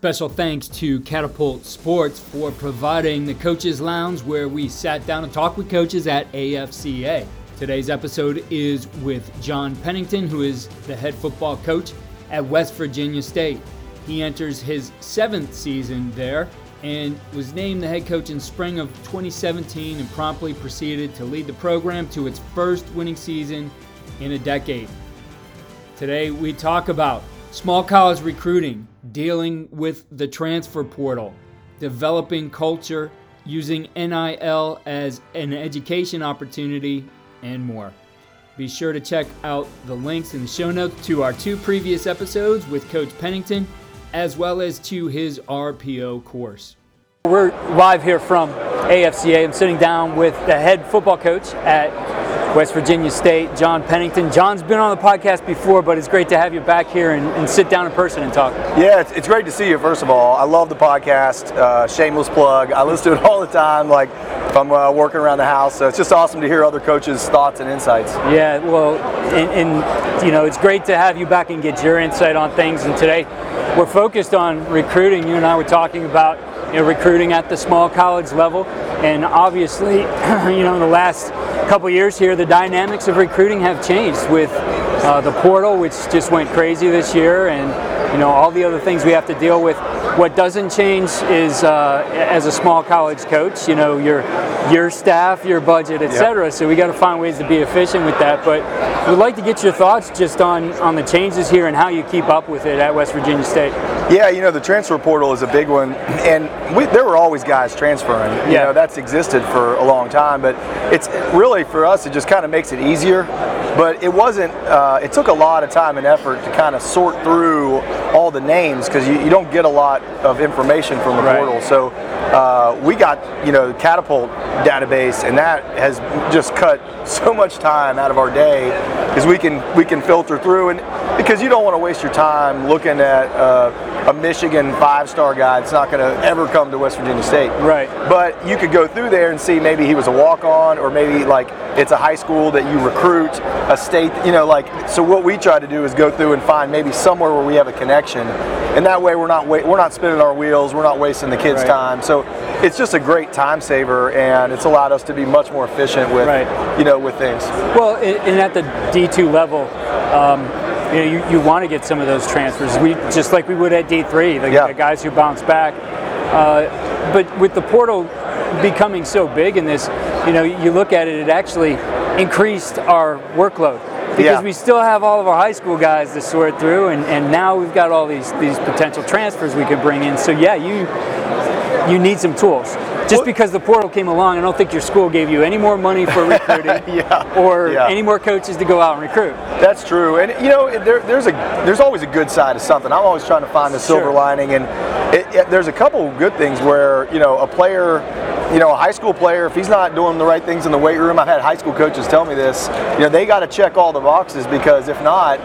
Special thanks to Catapult Sports for providing the Coaches Lounge where we sat down and talked with coaches at AFCA. Today's episode is with John Pennington, who is the head football coach at West Virginia State. He enters his seventh season there and was named the head coach in spring of 2017 and promptly proceeded to lead the program to its first winning season in a decade. Today we talk about small college recruiting, dealing with the transfer portal, developing culture, using NIL as an education opportunity, and more. Be sure to check out the links in the show notes to our two previous episodes with Coach Pennington, as well as to his RPO course. We're live here from AFCA. I'm sitting down with the head football coach at West Virginia State, John Pennington. John's been on the podcast before, but it's great to have you back here and, and sit down in person and talk. Yeah, it's, it's, great to see you, first of all. I love the podcast, uh, shameless plug. I listen to it all the time, like if I'm uh, working around the house. So it's just awesome to hear other coaches' thoughts and insights. Yeah, well, and, and you know, it's great to have you back and get your insight on things. And today we're focused on recruiting. You and I were talking about you know, recruiting at the small college level. And obviously, you know, in the last couple years here, the dynamics of recruiting have changed with uh, the portal, which just went crazy this year, and you know all the other things we have to deal with. What doesn't change is, uh, as a small college coach, you know your your staff, your budget, etc. Yep. So we got to find ways to be efficient with that. But we'd like to get your thoughts just on on the changes here and how you keep up with it at West Virginia State. Yeah, you know the transfer portal is a big one, and we, there were always guys transferring. You yeah. know that's existed for a long time, but it's really for us it just kind of makes it easier but it wasn't. Uh, it took a lot of time and effort to kind of sort through all the names because you, you, don't get a lot of information from the right. portal. So uh, we got you know the Catapult database, and that has just cut so much time out of our day because we can we can filter through and because you don't want to waste your time looking at. Uh, a Michigan five-star guy that's not going to ever come to West Virginia State. Right. But you could go through there and see maybe he was a walk-on, or maybe like it's a high school that you recruit, a state, you know, like. So what we try to do is go through and find maybe somewhere where we have a connection, and that way we're not wa- we're not spinning our wheels, we're not wasting the kids' right. time. So it's just a great time saver, and it's allowed us to be much more efficient with right. you know with things. Well, and at the D2 level. Um, you know, you, you want to get some of those transfers. We just like we would at D3, the, yeah. the guys who bounce back. Uh, but with the portal becoming so big in this, you know, you look at it, it actually increased our workload because yeah. we still have all of our high school guys to sort through, and, and now we've got all these these potential transfers we can bring in. So yeah, you you need some tools. Just because the portal came along, I don't think your school gave you any more money for recruiting yeah. or yeah. any more coaches to go out and recruit. That's true, and you know, there, there's a there's always a good side of something. I'm always trying to find the silver sure. lining, and it, it, there's a couple good things where you know a player you know, a high school player, if he's not doing the right things in the weight room, I've had high school coaches tell me this, you know, they got to check all the boxes because if not,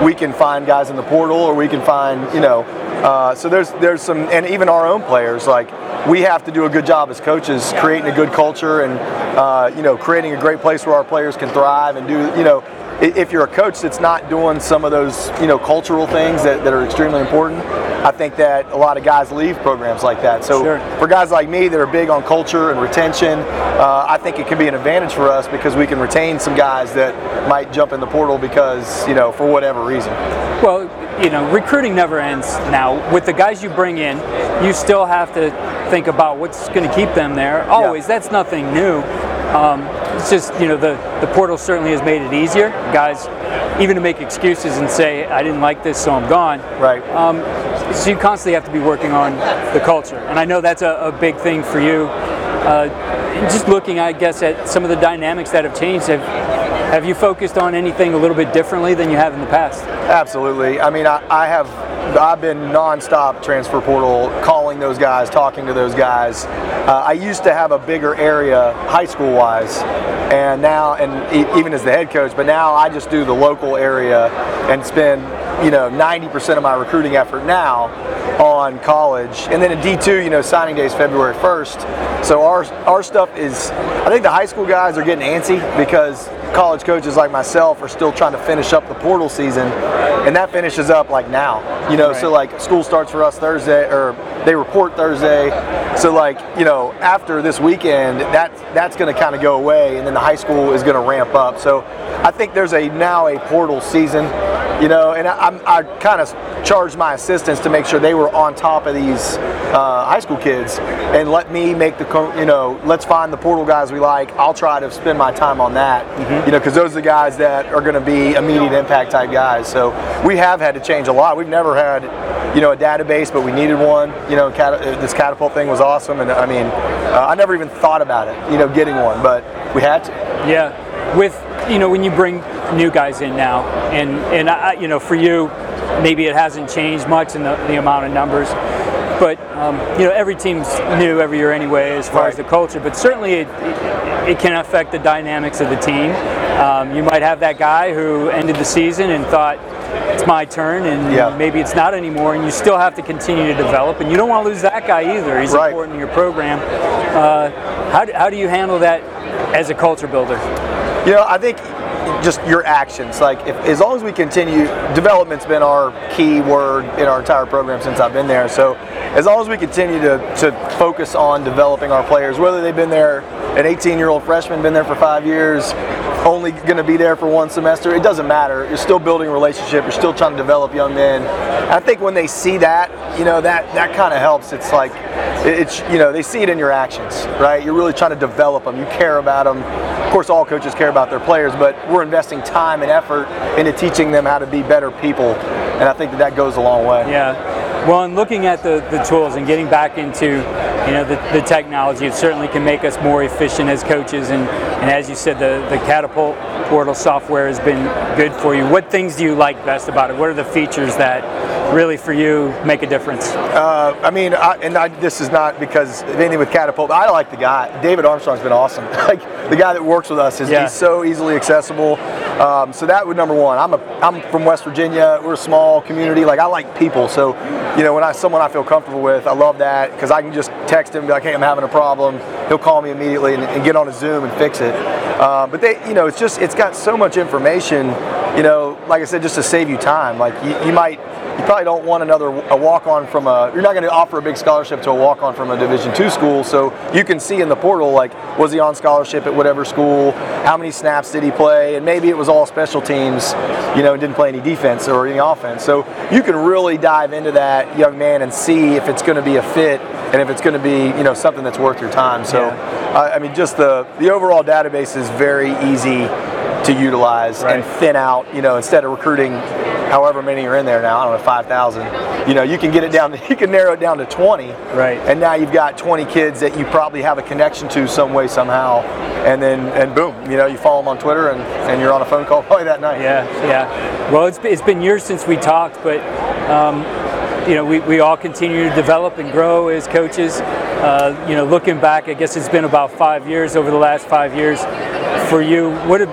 we can find guys in the portal or we can find, you know, uh, so there's there's some, and even our own players, like we have to do a good job as coaches creating a good culture and uh, you know creating a great place where our players can thrive and do you know if you're a coach that's not doing some of those, you know, cultural things that, that are extremely important, I think that a lot of guys leave programs like that. So Sure. for guys like me that are big on culture and retention, uh, I think it can be an advantage for us because we can retain some guys that might jump in the portal because, you know, for whatever reason. Well, you know, recruiting never ends now. With the guys you bring in, you still have to think about what's going to keep them there. Always. That's nothing new. Um, it's just, you know, the, the portal certainly has made it easier. Guys, even to make excuses and say, I didn't like this, so I'm gone. Right. Um, so you constantly have to be working on the culture. And I know that's a, a big thing for you. Uh, just looking, I guess, at some of the dynamics that have changed, have, have you focused on anything a little bit differently than you have in the past? Absolutely. I mean, I, I have I've been nonstop transfer portal, calling those guys, talking to those guys. Uh, I used to have a bigger area, high school wise, and now, and e- even as the head coach, but now I just do the local area and spend, you know, 90% of my recruiting effort now on college. And then in D2, you know, signing day is February 1st. So our our stuff is, I think the high school guys are getting antsy because college coaches like myself are still trying to finish up the portal season, and that finishes up like now. You know, so like school starts for us Thursday, or they report Thursday. So like you know, after this weekend, that that's going to kind of go away, and then the high school is going to ramp up. So I think there's a now a portal season. You know, and I, I'm, I kind of charged my assistants to make sure they were on top of these uh, high school kids and let me make the, co- you know, let's find the portal guys we like. I'll try to spend my time on that, you know, because those are the guys that are going to be immediate impact type guys. So we have had to change a lot. We've never had, you know, a database, but we needed one. You know, cat- uh, this catapult thing was awesome, and I mean, uh, I never even thought about it, you know, getting one, but we had to. Yeah, with you know when you bring new guys in now, and and I, you know for you, maybe it hasn't changed much in the, the amount of numbers, but um, you know every team's new every year anyway as far as the culture. But certainly it, it, it can affect the dynamics of the team. Um, you might have that guy who ended the season and thought. It's my turn, and Yeah. maybe it's not anymore. And you still have to continue to develop, and you don't want to lose that guy either. He's Right. important in your program. Uh, how, do, how do you handle that as a culture builder? You know, I think just your actions. Like, if, as long as we continue, development's been our key word in our entire program since I've been there. So, as long as we continue to, to focus on developing our players, whether they've been there, an 18 year old freshman, been there for five years, only going to be there for one semester, it doesn't matter. You're still building a relationship, you're still trying to develop young men. I think when they see that, you know, that, that kind of helps. It's like, it's, you know, they see it in your actions, right? You're really trying to develop them, you care about them. Of course, all coaches care about their players, but we're investing time and effort into teaching them how to be better people, and I think that that goes a long way. Yeah. Well, and looking at the, the tools and getting back into, you know, the, the technology, it certainly can make us more efficient as coaches. And, and as you said, the, the Catapult portal software has been good for you. What things do you like best about it? What are the features that really for you make a difference? Uh, I mean, I, and I, this is not because of anything with Catapult. But I like the guy. David Armstrong's been awesome. like the guy that works with us is Yeah. he's so easily accessible. Um, so that would number one. I'm a I'm from West Virginia. We're a small community. Like I like people. So you know, when I someone I feel comfortable with, I love that because I can just text him, and be like, hey, I'm having a problem. He'll call me immediately and, and get on a Zoom and fix it. Uh, but they, you know, it's just it's got so much information. You know, like I said, just to save you time. Like you, you might you probably don't want another a walk on from a you're not going to offer a big scholarship to a walk on from a division two school so you can see in the portal like was he on scholarship at whatever school? How many snaps did he play? And maybe it was all special teams you know and didn't play any defense or any offense. So you can really dive into that young man and see if it's going to be a fit and if it's going to be you know something that's worth your time. So I, I mean just the the overall database is very easy to utilize and thin out you know instead of recruiting however many are in there now, I don't know, 5,000. You know, you can get it down, you can narrow it down to 20. Right. And now you've got 20 kids that you probably have a connection to some way, somehow. And then, and boom, you know, you follow them on Twitter and, and you're on a phone call probably that night. Yeah, yeah. Well, it's been, it's been years since we talked, but um, you know, we, we all continue to develop and grow as coaches. Uh, you know, looking back, I guess it's been about five years over the last five years. For you, what do,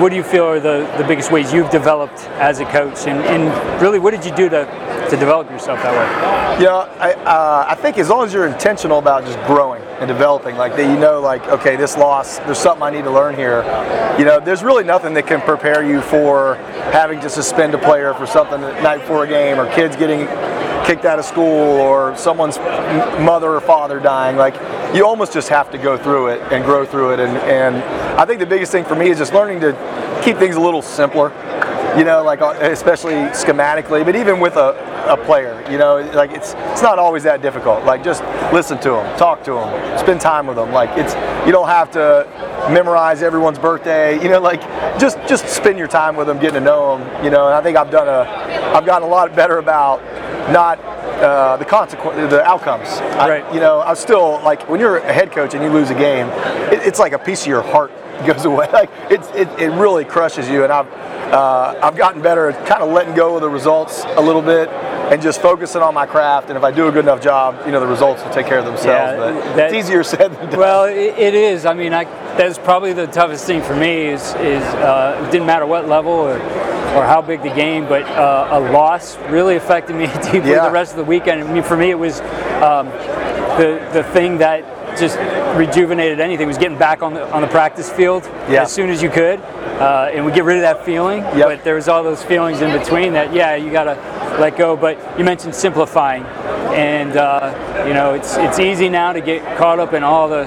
what do you feel are the, the biggest ways you've developed as a coach, and, and really, what did you do to to develop yourself that way? Yeah, I, uh, I think as long as you're intentional about just growing and developing, like that, you know, like okay, this loss, there's something I need to learn here. You know, there's really nothing that can prepare you for having to suspend a player for something the night before a game, or kids getting kicked out of school, or someone's mother or father dying. Like you almost just have to go through it and grow through it. And, and I think the biggest thing for me is just learning to keep things a little simpler you know, like uh, especially schematically, but even with a, a player, you know, like it's it's not always that difficult. Like just listen to them, talk to them, spend time with them. Like it's you don't have to memorize everyone's birthday. You know, like just just spend your time with them, getting to know them. You know, and I think I've done a I've gotten a lot better about not uh, the consequence, the outcomes. Right. I, you know, I still like when you're a head coach and you lose a game, it, it's like a piece of your heart goes away. Like it's it, it really crushes you. And I've uh, I've gotten better at kind of letting go of the results a little bit and just focusing on my craft. And if I do a good enough job, you know, the results will take care of themselves. Yeah, but that, it's easier said than done. Well, it, it is. I mean, I, that's probably the toughest thing for me. Is is uh, it didn't matter what level or or how big the game, but uh, a loss really affected me deeply yeah. the rest of the weekend. I mean, for me, it was um, the the thing that just rejuvenated anything was getting back on the on the practice field yeah. as soon as you could, uh, and we get rid of that feeling. Yep. But there was all those feelings in between that yeah you gotta let go. But you mentioned simplifying, and uh, you know it's it's easy now to get caught up in all the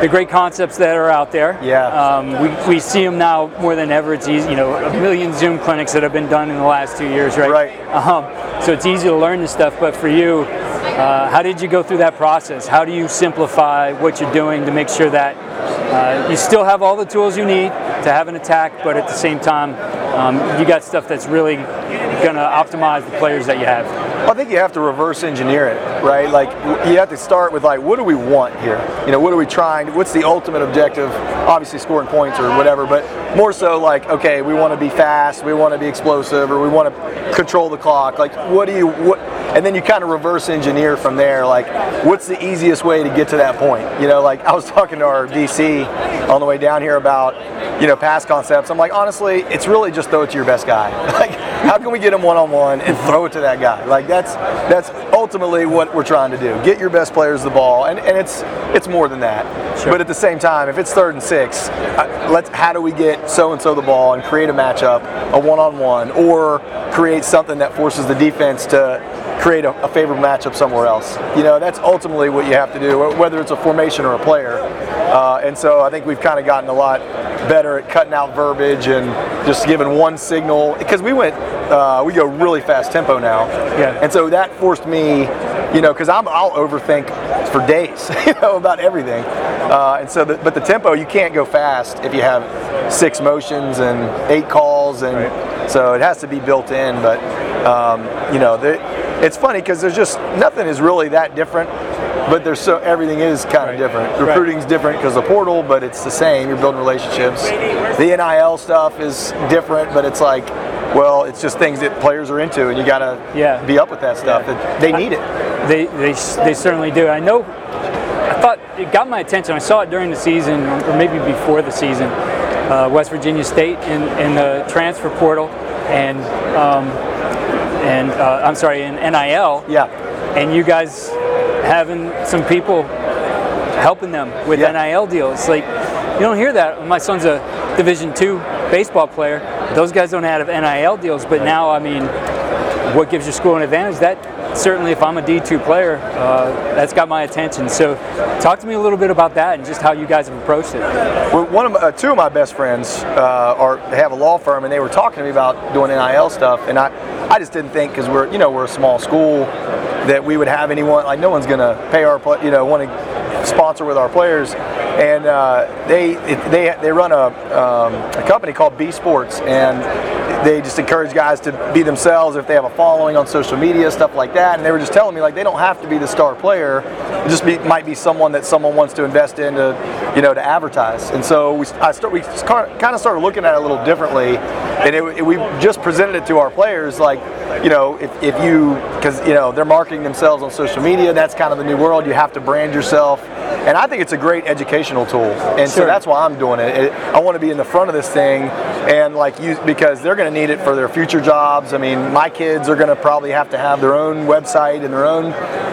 the great concepts that are out there. Yeah. Um, we, we see them now more than ever. It's easy, you know, a million Zoom clinics that have been done in the last two years, right? Right. Um, so it's easy to learn this stuff, but for you, uh, how did you go through that process? How do you simplify what you're doing to make sure that uh, you still have all the tools you need to have an attack, but at the same time, um, you got stuff that's really going to optimize the players that you have? Well, I think you have to reverse engineer it, right? Like you have to start with like, what do we want here? You know, what are we trying? What's the ultimate objective? Obviously, scoring points or whatever, but more so like, okay, we want to be fast, we want to be explosive, or we want to control the clock. Like, what do you what? and then you kind of reverse engineer from there like what's the easiest way to get to that point you know like i was talking to our dc on the way down here about you know pass concepts i'm like honestly it's really just throw it to your best guy like how can we get him one-on-one and throw it to that guy like that's that's ultimately what we're trying to do get your best players the ball and, and it's it's more than that sure. but at the same time if it's third and six uh, let's how do we get so and so the ball and create a matchup a one-on-one or create something that forces the defense to create a, a, favorable matchup somewhere else. You know, that's ultimately what you have to do, whether it's a formation or a player. Uh, and so I think we've kind of gotten a lot better at cutting out verbiage and just giving one signal because we went, uh, we go really fast tempo now. Yeah. And so that forced me, you know, because I'm I'll overthink for days, you know, about everything. Uh, and so, the, but the tempo you can't go fast if you have six motions and eight calls, and right. so it has to be built in. But um, you know, the, it's funny because there's just nothing is really that different but there's so everything is kind of right. different. Recruiting's right. different because the portal, but it's the same. You're building relationships. The NIL stuff is different, but it's like, well, it's just things that players are into, and you got to yeah. be up with that stuff. Yeah. They need it. They, they they certainly do. I know. I thought it got my attention. I saw it during the season, or maybe before the season. Uh, West Virginia State in, in the transfer portal, and um, and uh, I'm sorry, in NIL. Yeah. And you guys having some people helping them with yeah. NIL deals. Like you don't hear that. My son's a Division two baseball player. Those guys don't have NIL deals, but now I mean, what gives your school an advantage? That certainly, if I'm a D2 player, uh, that's got my attention. So, talk to me a little bit about that and just how you guys have approached it. Well, one of my, uh, two of my best friends uh, are have a law firm, and they were talking to me about doing NIL stuff, and I, I just didn't think because we're, you know, we're a small school that we would have anyone like no one's going to pay our, you know, want to sponsor with our players and uh, they they they run a, um, a company called B Sports, and they just encourage guys to be themselves if they have a following on social media, stuff like that. And they were just telling me like they don't have to be the star player; it just be, might be someone that someone wants to invest in to you know, to advertise. And so we, I start, we kind of started looking at it a little differently, and it, it, we just presented it to our players like, you know, if, if you, because you know they're marketing themselves on social media, that's kind of the new world. You have to brand yourself, and I think it's a great educational tool, and sure. so that's why I'm doing it. it I want to be in the front of this thing, and like you, because they're going to need it for their future jobs. I mean, my kids are going to probably have to have their own website and their own,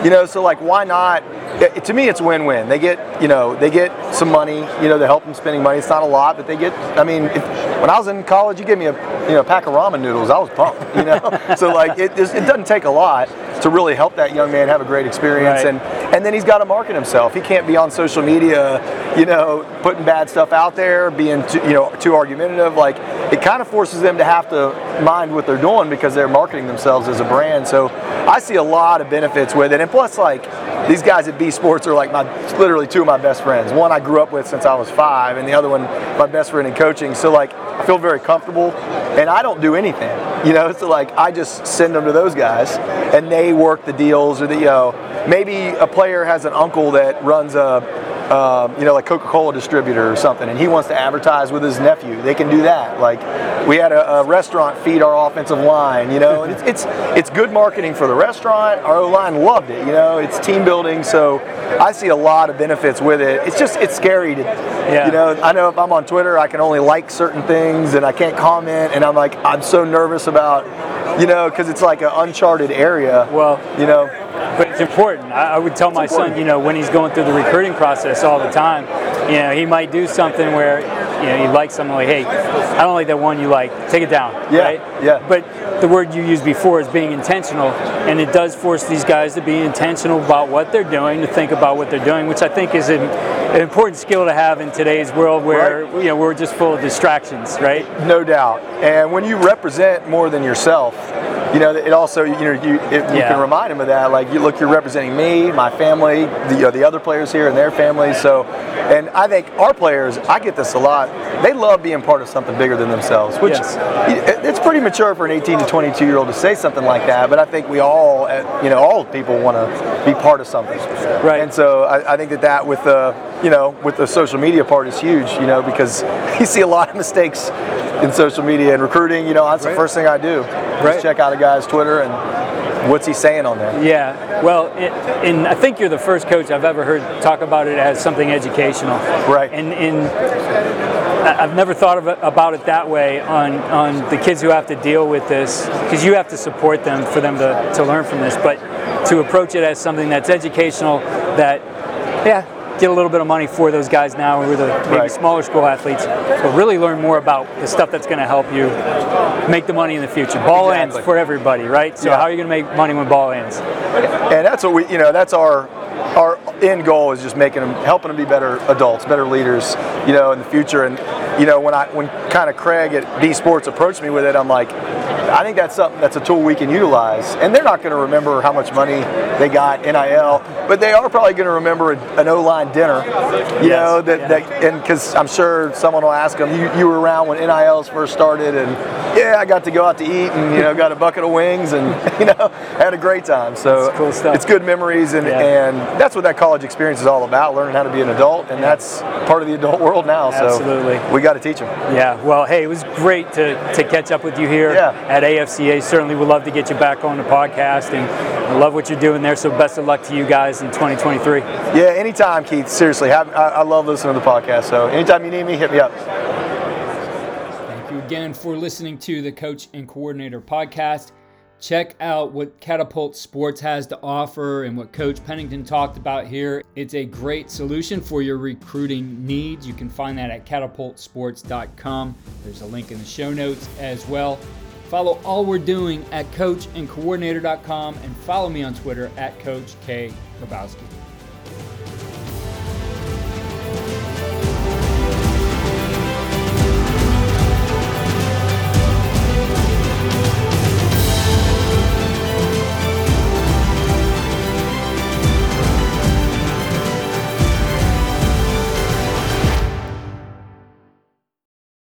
you know, so like why not? It, to me, it's win-win. They get, you know, they get some money, you know, to help them spending money. It's not a lot, but they get. I mean, if, when I was in college, you give me a, you know, pack of ramen noodles, I was pumped, you know. so like, it, it doesn't take a lot to really help that young man have a great experience, right. and and then he's got to market himself. He can't be on social media, you know, putting bad stuff out there, being too, you know too argumentative. Like, it kind of forces them to have to mind what they're doing because they're marketing themselves as a brand. So I see a lot of benefits with it, and plus, like these guys at B Sports are like my literally two of my best friends. One I grew up with since I was five, and the other one my best friend in coaching. So like I feel very comfortable, and I don't do anything. You know, so like I just send them to those guys, and they work the deals or the you know maybe a player has an uncle that runs a um, you know, like Coca-Cola distributor or something, and he wants to advertise with his nephew, they can do that. Like we had a, a restaurant feed our offensive line, you know, and it's, it's it's good marketing for the restaurant. Our O line loved it, you know, it's team building, so I see a lot of benefits with it. It's just it's scary to, yeah. you know. I know if I'm on Twitter, I can only like certain things and I can't comment, and I'm like I'm so nervous about, you know, because it's like an uncharted area. Well, you know it's important. I, I would tell it's my important. son, you know, when he's going through the recruiting process all the time, you know, he might do something where, you know, he likes something like, hey, I don't like that one you like, take it down. Yeah. Right? Yeah. But the word you used before is being intentional, and it does force these guys to be intentional about what they're doing, to think about what they're doing, which I think is an, an important skill to have in today's world where right. you know we're just full of distractions, right? No doubt. And when you represent more than yourself, you know, it also, you know, you, it, you can remind them of that. Like, you look, you're representing me, my family, the, you know, the other players here and their families. So, and I think our players, I get this a lot. They love being part of something bigger than themselves, which yes. it's pretty mature for an 18 to 22 year old to say something like that. But I think we all, uh, you know, all people want to be part of something. Right. And so I, I think that that with the, you know, with the social media part is huge, you know, because you see a lot of mistakes in social media and recruiting. You know, that's right. the first thing I do. Right. Just check out a guy's Twitter and what's he saying on there. Yeah. Well, it, and I think you're the first coach I've ever heard talk about it as something educational. Right. And in I've never thought of it, about it that way on, on the kids who have to deal with this because you have to support them for them to, to learn from this. But to approach it as something that's educational, that, yeah, get a little bit of money for those guys now who are the maybe right. smaller school athletes, but really learn more about the stuff that's going to help you make the money in the future. Ball exactly. ends for everybody, right? So yeah. how are you going to make money when ball ends? And that's what we, you know, that's our our end goal is just making them, helping them be better adults, better leaders, you know, in the future. And you know, when I when kind of Craig at B Sports approached me with it, I'm like, I think that's something that's a tool we can utilize. And they're not going to remember how much money they got NIL, but they are probably going to remember an O line dinner. You yes. know that, yeah. that and because I'm sure someone will ask them, you, you were around when NILs first started, and yeah, I got to go out to eat and you know got a bucket of wings and you know had a great time. So it's cool stuff. it's good memories and yeah. and that's what that college experience is all about, learning how to be an adult, and yeah. that's part of the adult world now. Absolutely. So we got to teach them. Yeah. Well, hey, it was great to, to catch up with you here yeah. At AFCA. Certainly would love to get you back on the podcast and I love what you're doing there. So best of luck to you guys in 2023. Yeah, anytime, Keith. Seriously, have, I, I love listening to the podcast. So anytime you need me, hit me up. Thank you again for listening to the Coach and Coordinator podcast. Check out what Catapult Sports has to offer and what Coach Pennington talked about here. It's a great solution for your recruiting needs. You can find that at catapultsports.com. There's a link in the show notes as well. Follow all we're doing at coachandcoordinator.com and follow me on Twitter at Coach K. Grabowski.